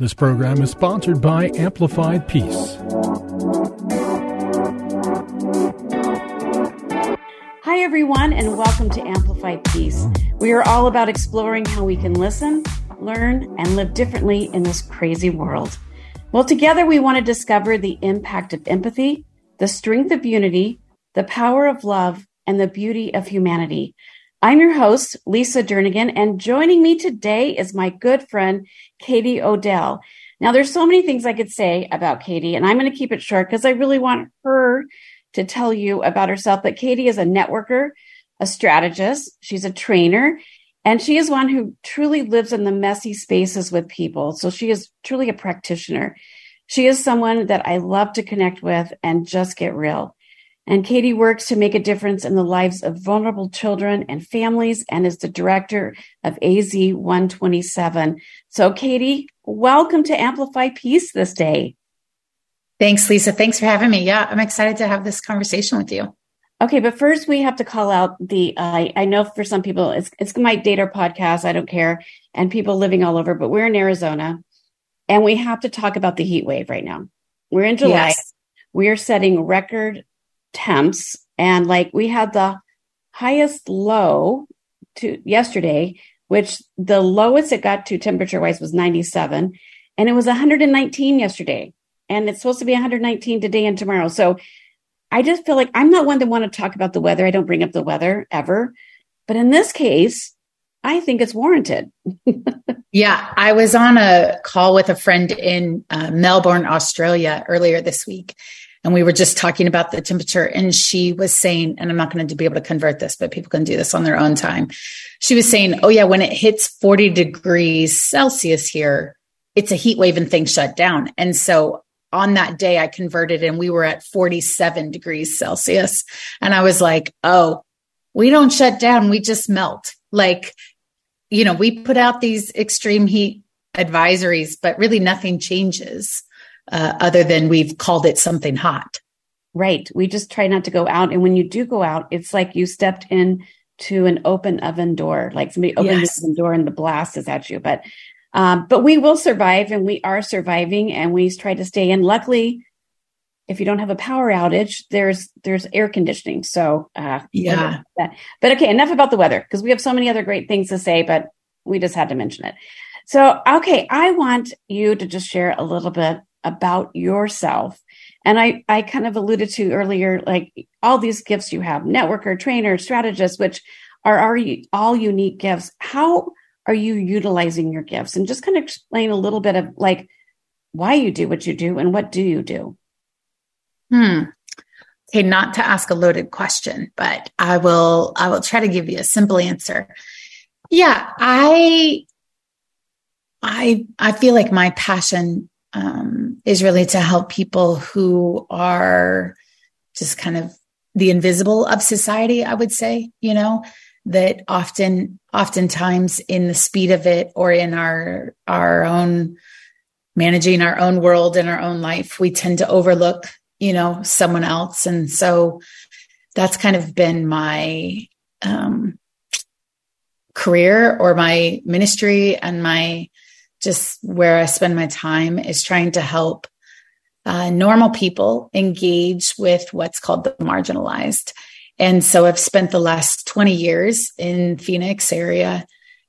This program is sponsored by Amplified Peace. Hi, everyone, and welcome to Amplified Peace. We are all about exploring how we can listen, learn, and live differently in this crazy world. Well, together we want to discover the impact of empathy, the strength of unity, the power of love, and the beauty of humanity. I'm your host, Lisa Jernigan, and joining me today is my good friend, Katie Odell. Now, there's so many things I could say about Katie, and I'm going to keep it short because I really want her to tell you about herself. But Katie is a networker, a strategist, she's a trainer, and she is one who truly lives in the messy spaces with people. So she is truly a practitioner. She is someone that I love to connect with and just get real. And Katie works to make a difference in the lives of vulnerable children and families and is the director of AZ 127. So, Katie, welcome to Amplify Peace this day. Thanks, Lisa. Thanks for having me. Yeah, I'm excited to have this conversation with you. Okay, but first we have to call out the. Uh, I know for some people it's it's my data podcast. I don't care, and people living all over. But we're in Arizona, and we have to talk about the heat wave right now. We're in July. Yes. We are setting record temps and like we had the highest low to yesterday which the lowest it got to temperature wise was 97 and it was 119 yesterday and it's supposed to be 119 today and tomorrow. So i just feel like i'm not one to want to talk about the weather. I don't bring up the weather ever but in this case i think it's warranted. Yeah i was on a call with a friend in uh, melbourne australia earlier this week and we were just talking about the temperature and she was saying and i'm not going to be able to convert this but people can do this on their own time. She was saying oh yeah when it hits 40 degrees celsius here it's a heat wave and things shut down. And so on that day i converted and we were at 47 degrees celsius. And i was like oh we don't shut down we just melt. Like you know we put out these extreme heat advisories but really nothing changes uh, other than we've called it something hot. Right. We just try not to go out. And when you do go out, it's like you stepped in to an open oven door, like somebody opened yes. the oven door and the blast is at you. But, um, but we will survive and we are surviving and we try to stay in. Luckily, if you don't have a power outage, there's there's air conditioning. So uh, yeah. But okay, enough about the weather because we have so many other great things to say, but we just had to mention it. So okay, I want you to just share a little bit about yourself. And I, I kind of alluded to earlier, like all these gifts you have, networker, trainer, strategist, which are, are all unique gifts. How are you utilizing your gifts? And just kind of explain a little bit of like why you do what you do and what do you do? Hmm. Okay, not to ask a loaded question, but I will I will try to give you a simple answer. Yeah, I I I feel like my passion um, is really to help people who are just kind of the invisible of society, I would say, you know, that often, oftentimes in the speed of it or in our, our own managing our own world and our own life, we tend to overlook, you know, someone else. And so that's kind of been my, um, career or my ministry and my just where I spend my time is trying to help uh, normal people engage with what's called the marginalized. And so I've spent the last 20 years in Phoenix area,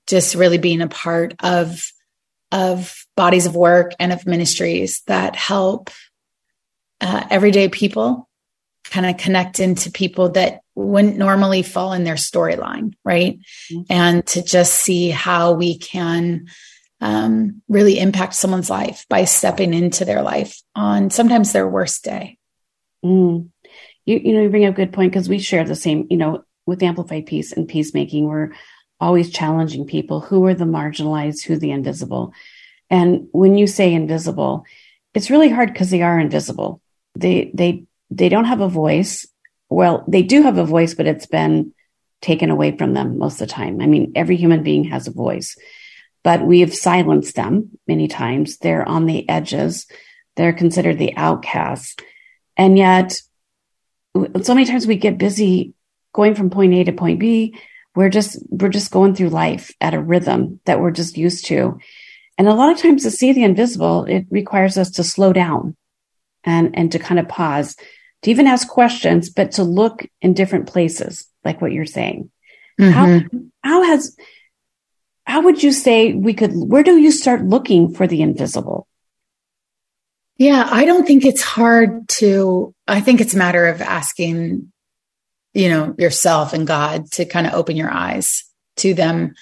just really being a part of, of bodies of work and of ministries that help uh, everyday people kind of connect into people that wouldn't normally fall in their storyline, right? Mm-hmm. And to just see how we can um, really impact someone's life by stepping into their life on sometimes their worst day. Mm. You, you know, you bring up a good point because we share the same, you know, with Amplified Peace and Peacemaking, we're always challenging people who are the marginalized, who the invisible. And when you say invisible, it's really hard because they are invisible. They they they don't have a voice. Well, they do have a voice, but it's been taken away from them most of the time. I mean, every human being has a voice, but we have silenced them many times. They're on the edges. They're considered the outcasts. And yet, so many times we get busy going from point A to point B. We're just, we're just going through life at a rhythm that we're just used to. And a lot of times to see the invisible, it requires us to slow down and, and to kind of pause, to even ask questions, but to look in different places, like what you're saying. Mm-hmm. How, how has, how would you say we could, where do you start looking for the invisible? Yeah, I don't think it's hard to, I think it's a matter of asking, you know, yourself and God to kind of open your eyes to them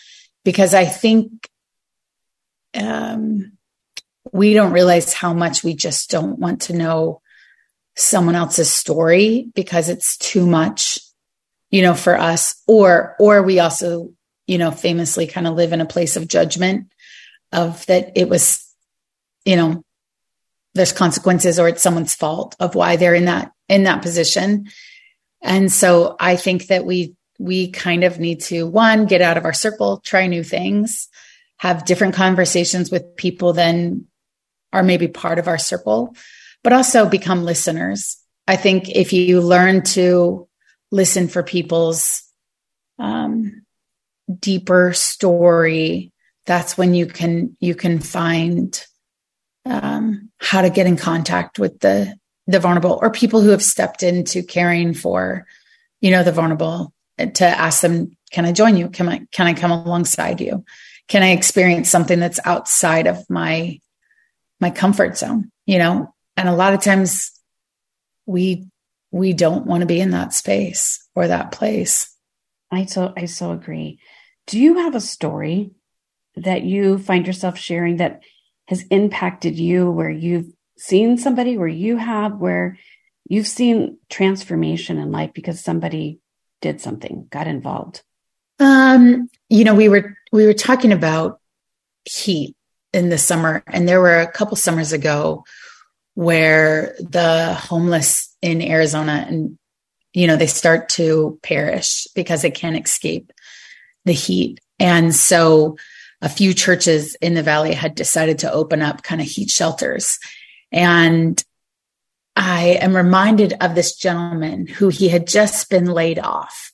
because I think um, we don't realize how much we just don't want to know someone else's story because it's too much you know for us or or we also you know famously kind of live in a place of judgment of that it was you know there's consequences or it's someone's fault of why they're in that in that position and so i think that we we kind of need to one get out of our circle try new things have different conversations with people than are maybe part of our circle, but also become listeners. I think if you learn to listen for people's um, deeper story, that's when you can you can find um, how to get in contact with the the vulnerable or people who have stepped into caring for you know the vulnerable to ask them can i join you can i can i come alongside you can I experience something that's outside of my my comfort zone, you know? And a lot of times we we don't want to be in that space or that place. I so I so agree. Do you have a story that you find yourself sharing that has impacted you where you've seen somebody where you have where you've seen transformation in life because somebody did something, got involved? Um, you know, we were we were talking about heat in the summer, and there were a couple summers ago where the homeless in Arizona and you know they start to perish because they can't escape the heat. And so a few churches in the valley had decided to open up kind of heat shelters. And I am reminded of this gentleman who he had just been laid off.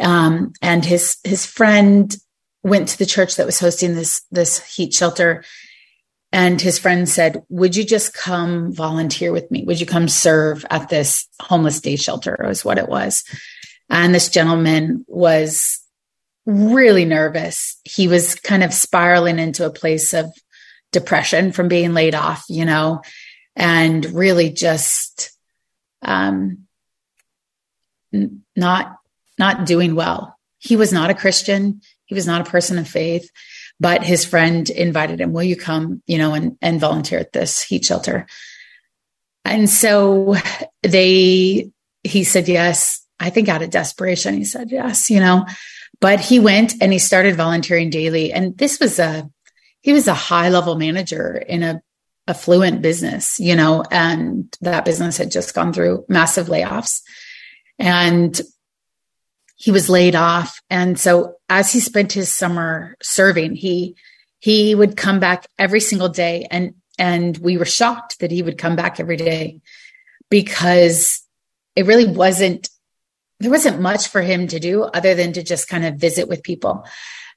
Um, and his his friend went to the church that was hosting this this heat shelter. And his friend said would you just come volunteer with me? Would you come serve at this homeless day shelter? Was what it was. And this gentleman was really nervous he was kind of spiraling into a place of depression from being laid off you know and really just um not not doing well. He was not a Christian. He was not a person of faith, but his friend invited him, will you come, you know, and, and volunteer at this heat shelter? And so they, he said, yes, I think out of desperation, he said, yes, you know, but he went and he started volunteering daily. And this was a, he was a high level manager in a affluent business, you know, and that business had just gone through massive layoffs. And he was laid off. And so as he spent his summer serving, he he would come back every single day and and we were shocked that he would come back every day because it really wasn't there wasn't much for him to do other than to just kind of visit with people.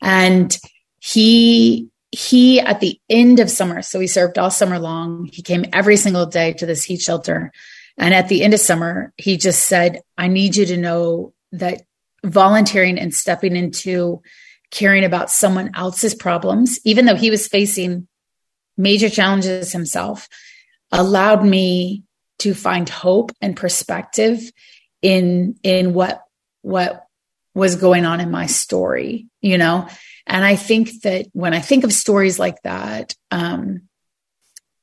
And he he at the end of summer, so he served all summer long. He came every single day to this heat shelter. And at the end of summer, he just said, I need you to know that volunteering and stepping into caring about someone else's problems, even though he was facing major challenges himself, allowed me to find hope and perspective in in what what was going on in my story, you know. And I think that when I think of stories like that, um,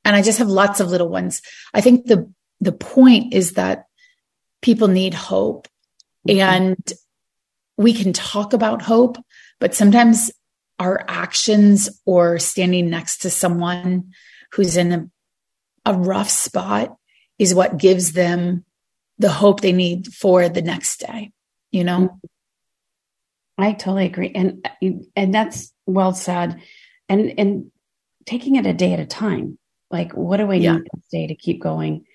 and I just have lots of little ones, I think the the point is that people need hope. Mm-hmm. And we can talk about hope, but sometimes our actions or standing next to someone who's in a, a rough spot is what gives them the hope they need for the next day, you know? I totally agree. And and that's well said. And and taking it a day at a time. Like what do I yeah. need this day to keep going?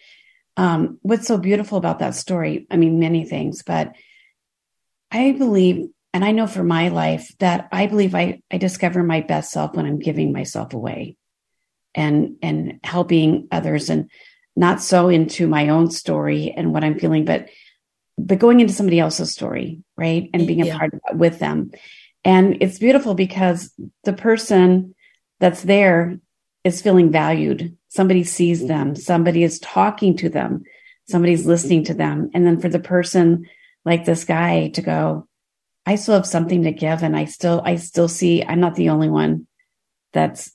Um, what's so beautiful about that story? I mean, many things, but I believe, and I know for my life that I believe I, I discover my best self when I'm giving myself away and and helping others and not so into my own story and what I'm feeling, but but going into somebody else's story, right? And being a yeah. part of it with them. And it's beautiful because the person that's there is feeling valued. Somebody sees them, somebody is talking to them, somebody's listening to them. And then for the person like this guy to go, I still have something to give and I still I still see I'm not the only one that's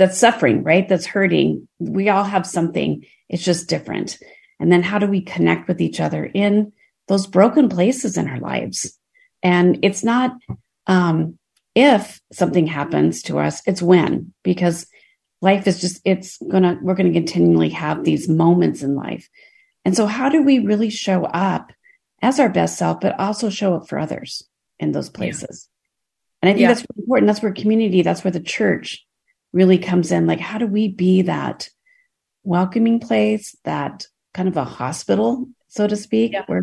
that's suffering, right? That's hurting. We all have something. It's just different. And then how do we connect with each other in those broken places in our lives? And it's not um, if something happens to us, it's when, because life is just, it's gonna, we're gonna continually have these moments in life. And so, how do we really show up as our best self, but also show up for others in those places? Yeah. And I think yeah. that's really important. That's where community, that's where the church really comes in. Like, how do we be that welcoming place, that kind of a hospital, so to speak, yeah. where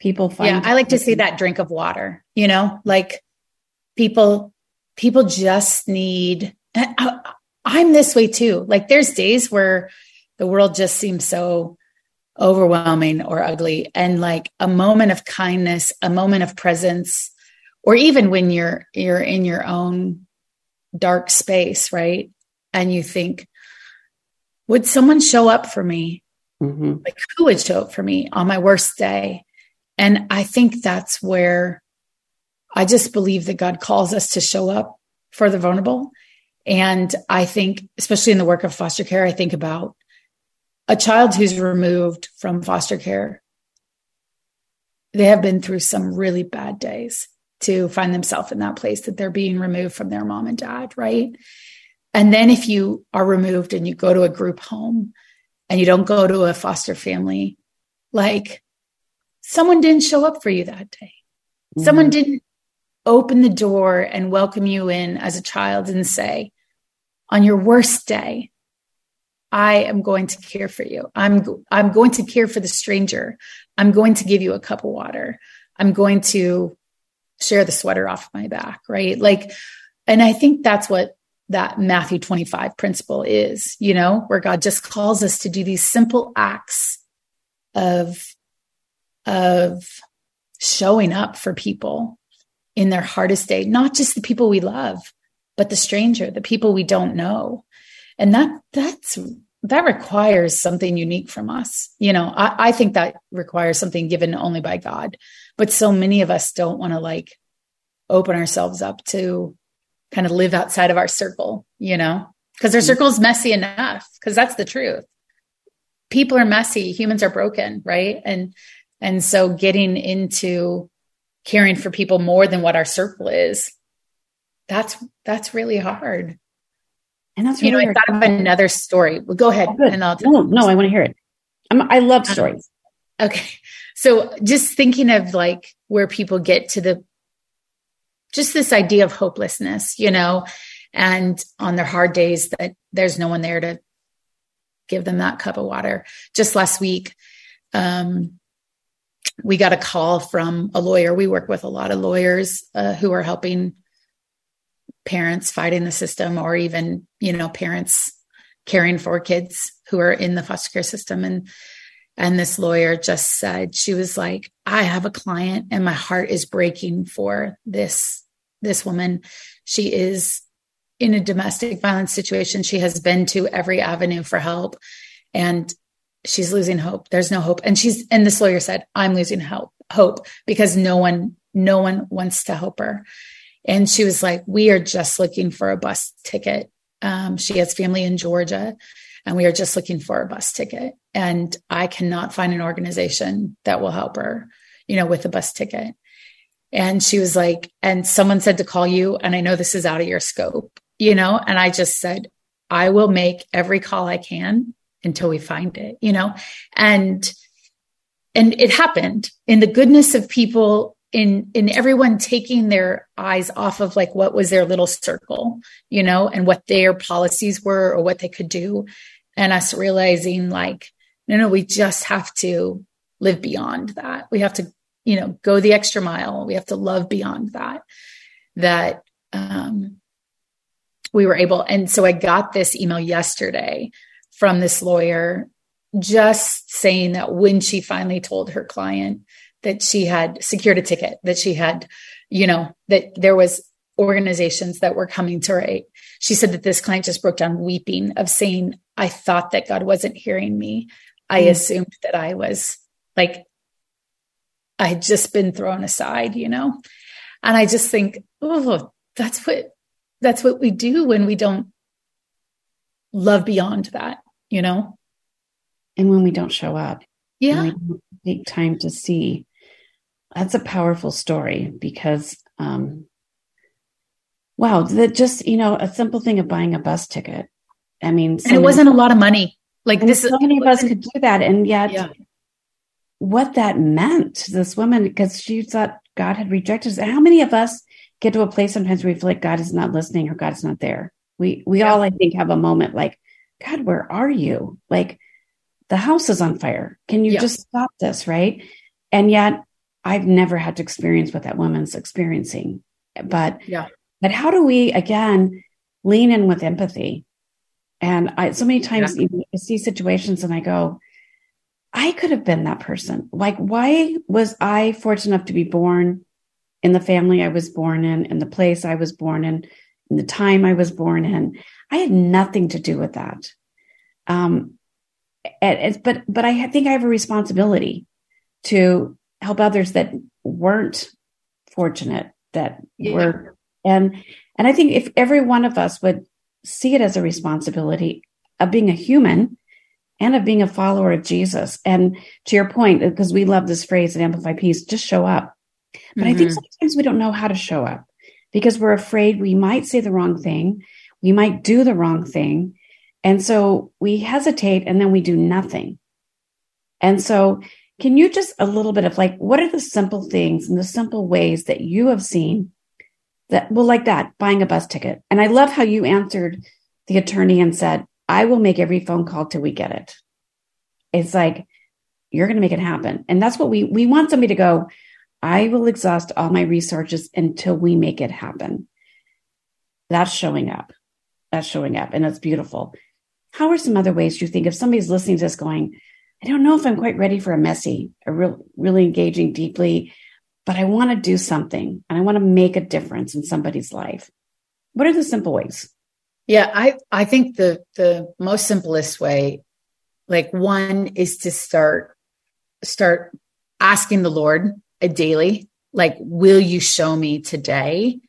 people find. Yeah, I like to see that drink of water, you know, like people, people just need, I, I'm this way too. Like, there's days where the world just seems so overwhelming or ugly. And like a moment of kindness, a moment of presence, or even when you're you're in your own dark space, right? And you think, would someone show up for me? Mm-hmm. Like, who would show up for me on my worst day? And I think that's where I just believe that God calls us to show up for the vulnerable. And I think, especially in the work of foster care, I think about a child who's removed from foster care. They have been through some really bad days to find themselves in that place that they're being removed from their mom and dad, right? And then if you are removed and you go to a group home and you don't go to a foster family, like someone didn't show up for you that day. Mm-hmm. Someone didn't open the door and welcome you in as a child and say, on your worst day, I am going to care for you. I'm I'm going to care for the stranger. I'm going to give you a cup of water. I'm going to share the sweater off my back, right? Like, and I think that's what that Matthew 25 principle is, you know, where God just calls us to do these simple acts of, of showing up for people in their hardest day, not just the people we love, but the stranger, the people we don't know. And that, that's, that requires something unique from us. You know, I, I think that requires something given only by God. But so many of us don't want to like open ourselves up to kind of live outside of our circle, you know, because our mm-hmm. circle is messy enough, because that's the truth. People are messy, humans are broken, right? And and so getting into caring for people more than what our circle is, that's that's really hard. And that's really you know, I thought of another story. Well, go ahead, oh, and I'll no, no, I want to hear it. I'm, i love uh-huh. stories. okay, so just thinking of like where people get to the just this idea of hopelessness, you know, and on their hard days that there's no one there to give them that cup of water. Just last week, um, we got a call from a lawyer. We work with a lot of lawyers uh, who are helping parents fighting the system or even, you know, parents caring for kids who are in the foster care system. And and this lawyer just said, she was like, I have a client and my heart is breaking for this this woman. She is in a domestic violence situation. She has been to every avenue for help and she's losing hope. There's no hope. And she's, and this lawyer said, I'm losing hope, hope because no one, no one wants to help her. And she was like, we are just looking for a bus ticket. Um, she has family in Georgia and we are just looking for a bus ticket. And I cannot find an organization that will help her, you know, with a bus ticket. And she was like, and someone said to call you. And I know this is out of your scope, you know? And I just said, I will make every call I can until we find it, you know? And, and it happened in the goodness of people in in everyone taking their eyes off of like what was their little circle you know and what their policies were or what they could do and us realizing like no no we just have to live beyond that. We have to you know go the extra mile. We have to love beyond that that um we were able. And so i got this email yesterday from this lawyer just saying that when she finally told her client that she had secured a ticket, that she had, you know, that there was organizations that were coming to her aid. She said that this client just broke down weeping of saying, I thought that God wasn't hearing me. I mm. assumed that I was like, I had just been thrown aside, you know? And I just think, oh, that's what, that's what we do when we don't love beyond that, you know? And when we don't show up. Yeah. take time to see that's a powerful story because um wow that just you know a simple thing of buying a bus ticket i mean so and it many, wasn't a lot of money like this so many of us could do that and yet yeah. what that meant to this woman because she thought god had rejected us how many of us get to a place sometimes where we feel like god is not listening or God's not there we we yeah. all i think have a moment like god where are you like the house is on fire can you yeah. just stop this right and yet I've never had to experience what that woman's experiencing. But yeah. But how do we again lean in with empathy? And I so many times yeah. I see situations and I go, I could have been that person. Like, why was I fortunate enough to be born in the family I was born in, in the place I was born in, in the time I was born in? I had nothing to do with that. Um, and, but but I think I have a responsibility to help others that weren't fortunate that yeah. were and and i think if every one of us would see it as a responsibility of being a human and of being a follower of jesus and to your point because we love this phrase at amplify peace just show up but mm-hmm. i think mm-hmm. sometimes we don't know how to show up because we're afraid we might say the wrong thing we might do the wrong thing and so we hesitate and then we do nothing and so can you just a little bit of like, what are the simple things and the simple ways that you have seen that, well, like that, buying a bus ticket? And I love how you answered the attorney and said, I will make every phone call till we get it. It's like, you're going to make it happen. And that's what we, we want somebody to go, I will exhaust all my resources until we make it happen. That's showing up. That's showing up. And that's beautiful. How are some other ways you think if somebody's listening to this going, I don't know if I'm quite ready for a messy, a real, really engaging deeply, but I want to do something and I want to make a difference in somebody's life. What are the simple ways? Yeah, I, I think the, the most simplest way, like one is to start, start asking the Lord a daily, like, will you show me today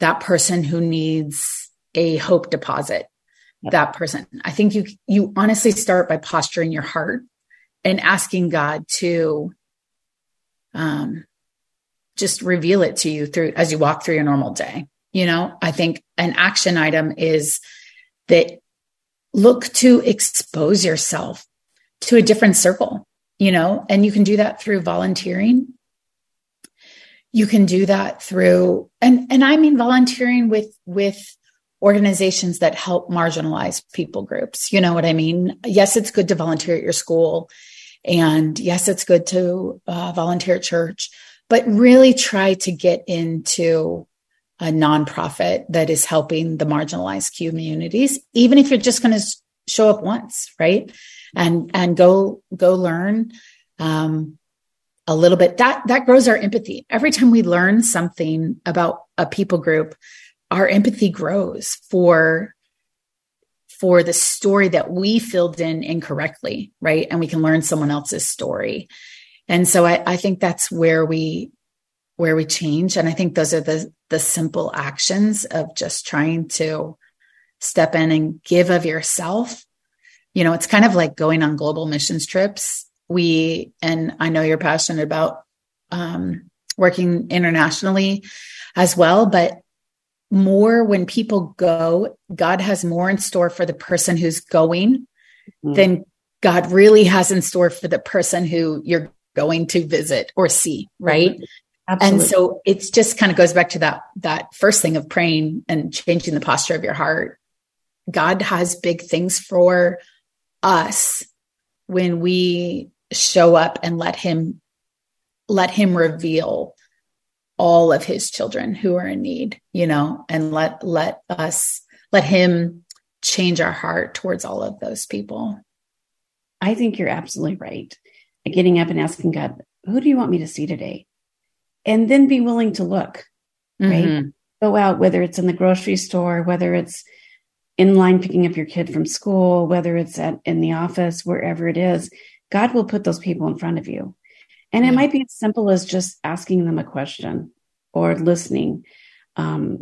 that person who needs a hope deposit? that person. I think you you honestly start by posturing your heart and asking God to um, just reveal it to you through as you walk through your normal day. You know, I think an action item is that look to expose yourself to a different circle, you know, and you can do that through volunteering. You can do that through and and I mean volunteering with with organizations that help marginalized people groups. You know what I mean? Yes, it's good to volunteer at your school. And yes, it's good to uh, volunteer at church, but really try to get into a nonprofit that is helping the marginalized communities, even if you're just going to show up once, right? And and go go learn um, a little bit. That that grows our empathy. Every time we learn something about a people group, our empathy grows for for the story that we filled in incorrectly, right? And we can learn someone else's story. And so I, I think that's where we where we change. And I think those are the the simple actions of just trying to step in and give of yourself. You know, it's kind of like going on global missions trips. We and I know you're passionate about um, working internationally as well. But more when people go, God has more in store for the person who's going mm-hmm. than God really has in store for the person who you're going to visit or see, mm-hmm. right? Absolutely. And so it's just kind of goes back to that that first thing of praying and changing the posture of your heart. God has big things for us when we show up and let him let him reveal all of his children who are in need, you know, and let let us let him change our heart towards all of those people. I think you're absolutely right. Getting up and asking God, who do you want me to see today? And then be willing to look, right? Mm-hmm. Go out, whether it's in the grocery store, whether it's in line picking up your kid from school, whether it's at in the office, wherever it is, God will put those people in front of you. And it might be as simple as just asking them a question or listening um,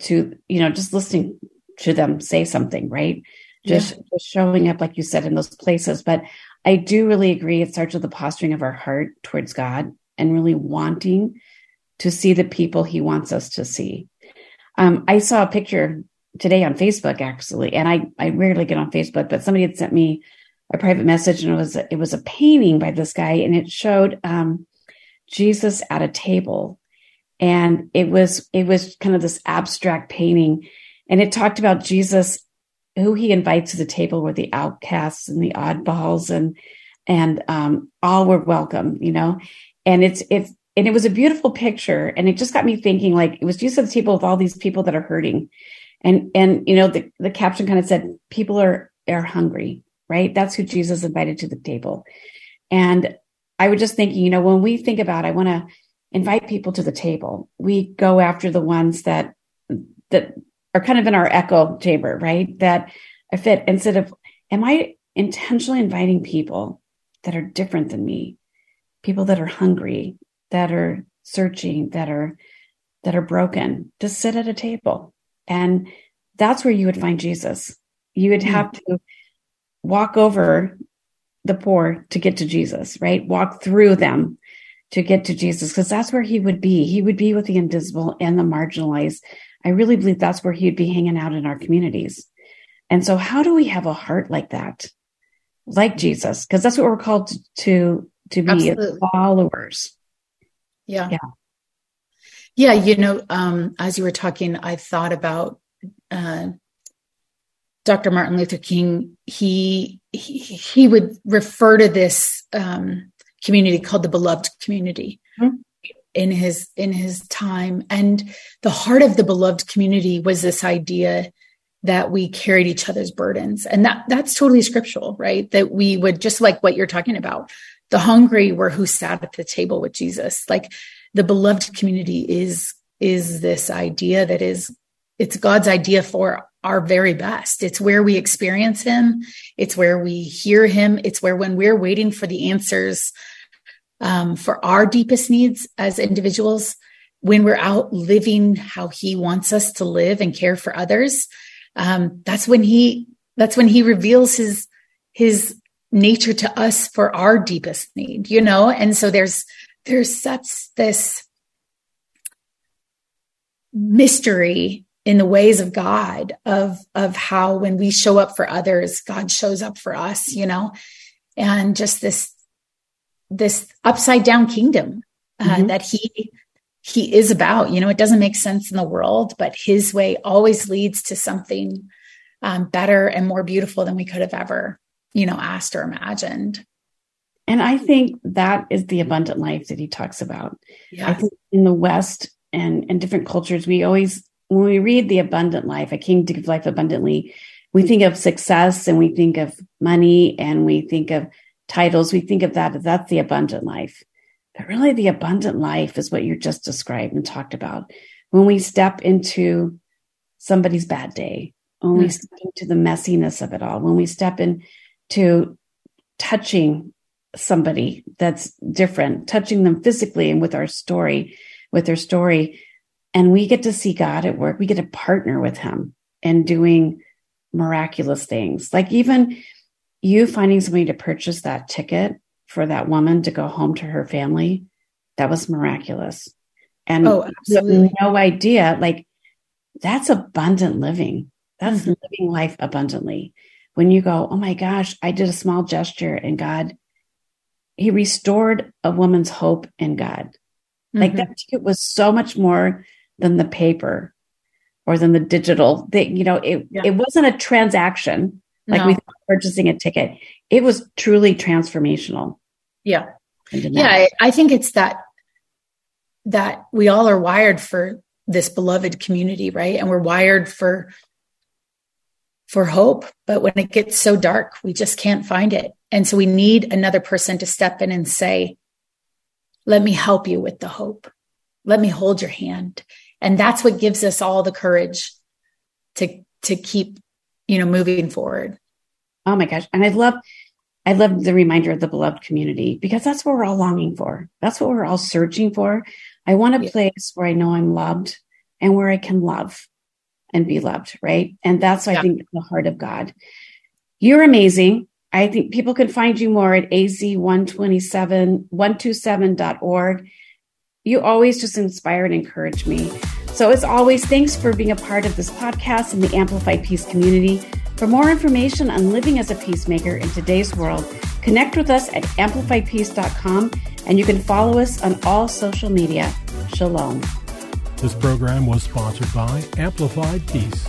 to, you know, just listening to them say something, right? Just, yeah. just showing up, like you said, in those places. But I do really agree. It starts with the posturing of our heart towards God and really wanting to see the people He wants us to see. Um, I saw a picture today on Facebook actually, and I I rarely get on Facebook, but somebody had sent me a private message, and it was it was a painting by this guy, and it showed um, Jesus at a table, and it was it was kind of this abstract painting, and it talked about Jesus who he invites to the table were the outcasts and the oddballs and and um, all were welcome, you know. And it's it's and it was a beautiful picture, and it just got me thinking. Like it was Jesus at the table with all these people that are hurting, and and you know the the caption kind of said people are are hungry, right? That's who Jesus invited to the table, and I was just thinking, you know, when we think about, I want to invite people to the table. We go after the ones that that are kind of in our echo chamber, right? That I fit instead of, am I intentionally inviting people that are different than me? People that are hungry, that are searching, that are, that are broken to sit at a table. And that's where you would find Jesus. You would have mm-hmm. to walk over the poor to get to Jesus, right? Walk through them to get to Jesus, because that's where he would be. He would be with the invisible and the marginalized I really believe that's where he'd be hanging out in our communities. And so, how do we have a heart like that, like Jesus? Because that's what we're called to to, to be Absolutely. followers. Yeah. Yeah. Yeah. You know, um, as you were talking, I thought about uh, Dr. Martin Luther King. He, he, he would refer to this um, community called the beloved community. Mm-hmm in his in his time. And the heart of the beloved community was this idea that we carried each other's burdens. And that that's totally scriptural right? That we would just like what you're talking about the hungry were who sat at the table with jesus. Like the beloved community is is this idea that is it's god's idea for our very best. It's where we experience him. It's where we hear him. It's where when we're waiting for the answers um, for our deepest needs as individuals when we're out living how he wants us to live and care for others um, that's when he that's when he reveals his his nature to us for our deepest need you know? And so there's there's such this mystery in the ways of god of of how when we show up for others god shows up for us you know? And just this this upside down kingdom uh, mm-hmm. that he he is about you know it doesn't make sense in the world but his way always leads to something um, better and more beautiful than we could have ever you know asked or imagined and i think that is the abundant life that he talks about yeah. i think in the west and and different cultures we always when we read the abundant life a king to give life abundantly we think of success and we think of money and we think of titles, we think of that as that's the abundant life. But really, the abundant life is what you just described and talked about. When we step into somebody's bad day, when we mm. step into the messiness of it all, when we step into touching somebody that's different, touching them physically and with our story, with their story, and we get to see God at work, we get to partner with Him and doing miraculous things. Like even you finding somebody to purchase that ticket for that woman to go home to her family that was miraculous. And oh, absolutely. no idea, like that's abundant living. That's mm-hmm. living life abundantly. When you go, oh my gosh, I did a small gesture and God, He restored a woman's hope in God. Mm-hmm. Like that ticket was so much more than the paper or than the digital thing. You know, it, yeah. it wasn't a transaction like no. we purchasing a ticket. It was truly transformational. Yeah. Yeah. I, I think it's that, that we all are wired for this beloved community, right? And we're wired for, for hope. But when it gets so dark, we just can't find it. And so we need another person to step in and say, let me help you with the hope. Let me hold your hand. And that's what gives us all the courage to, to keep, you know, moving forward. Oh my gosh. And I love, I love the reminder of the beloved community because that's what we're all longing for. That's what we're all searching for. I want a yeah. place where I know I'm loved and where I can love and be loved, right? And that's, yeah. I think, the heart of God. You're amazing. I think people can find you more at az127, 127.org. You always just inspire and encourage me. So, as always, thanks for being a part of this podcast and the Amplified Peace community. For more information on living as a peacemaker in today's world, connect with us at amplifypeace.com and you can follow us on all social media. Shalom. This program was sponsored by Amplified Peace.